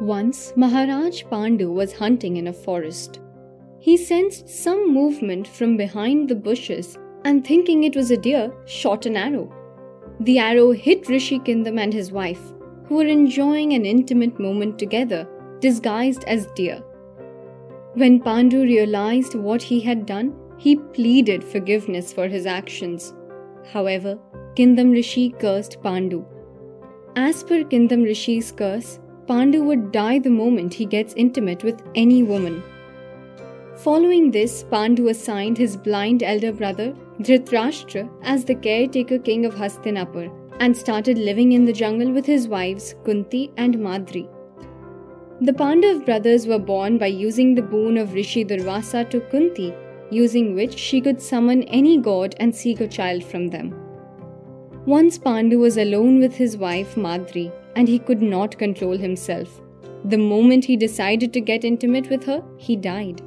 Once, Maharaj Pandu was hunting in a forest. He sensed some movement from behind the bushes and, thinking it was a deer, shot an arrow. The arrow hit Rishi Kindam and his wife, who were enjoying an intimate moment together, disguised as deer. When Pandu realized what he had done, he pleaded forgiveness for his actions. However, Kindam Rishi cursed Pandu. As per Kindam Rishi's curse, Pandu would die the moment he gets intimate with any woman. Following this, Pandu assigned his blind elder brother Dhritarashtra as the caretaker king of Hastinapur and started living in the jungle with his wives Kunti and Madri. The Pandav brothers were born by using the boon of Rishi Durvasa to Kunti, using which she could summon any god and seek a child from them. Once Pandu was alone with his wife Madri and he could not control himself. The moment he decided to get intimate with her, he died.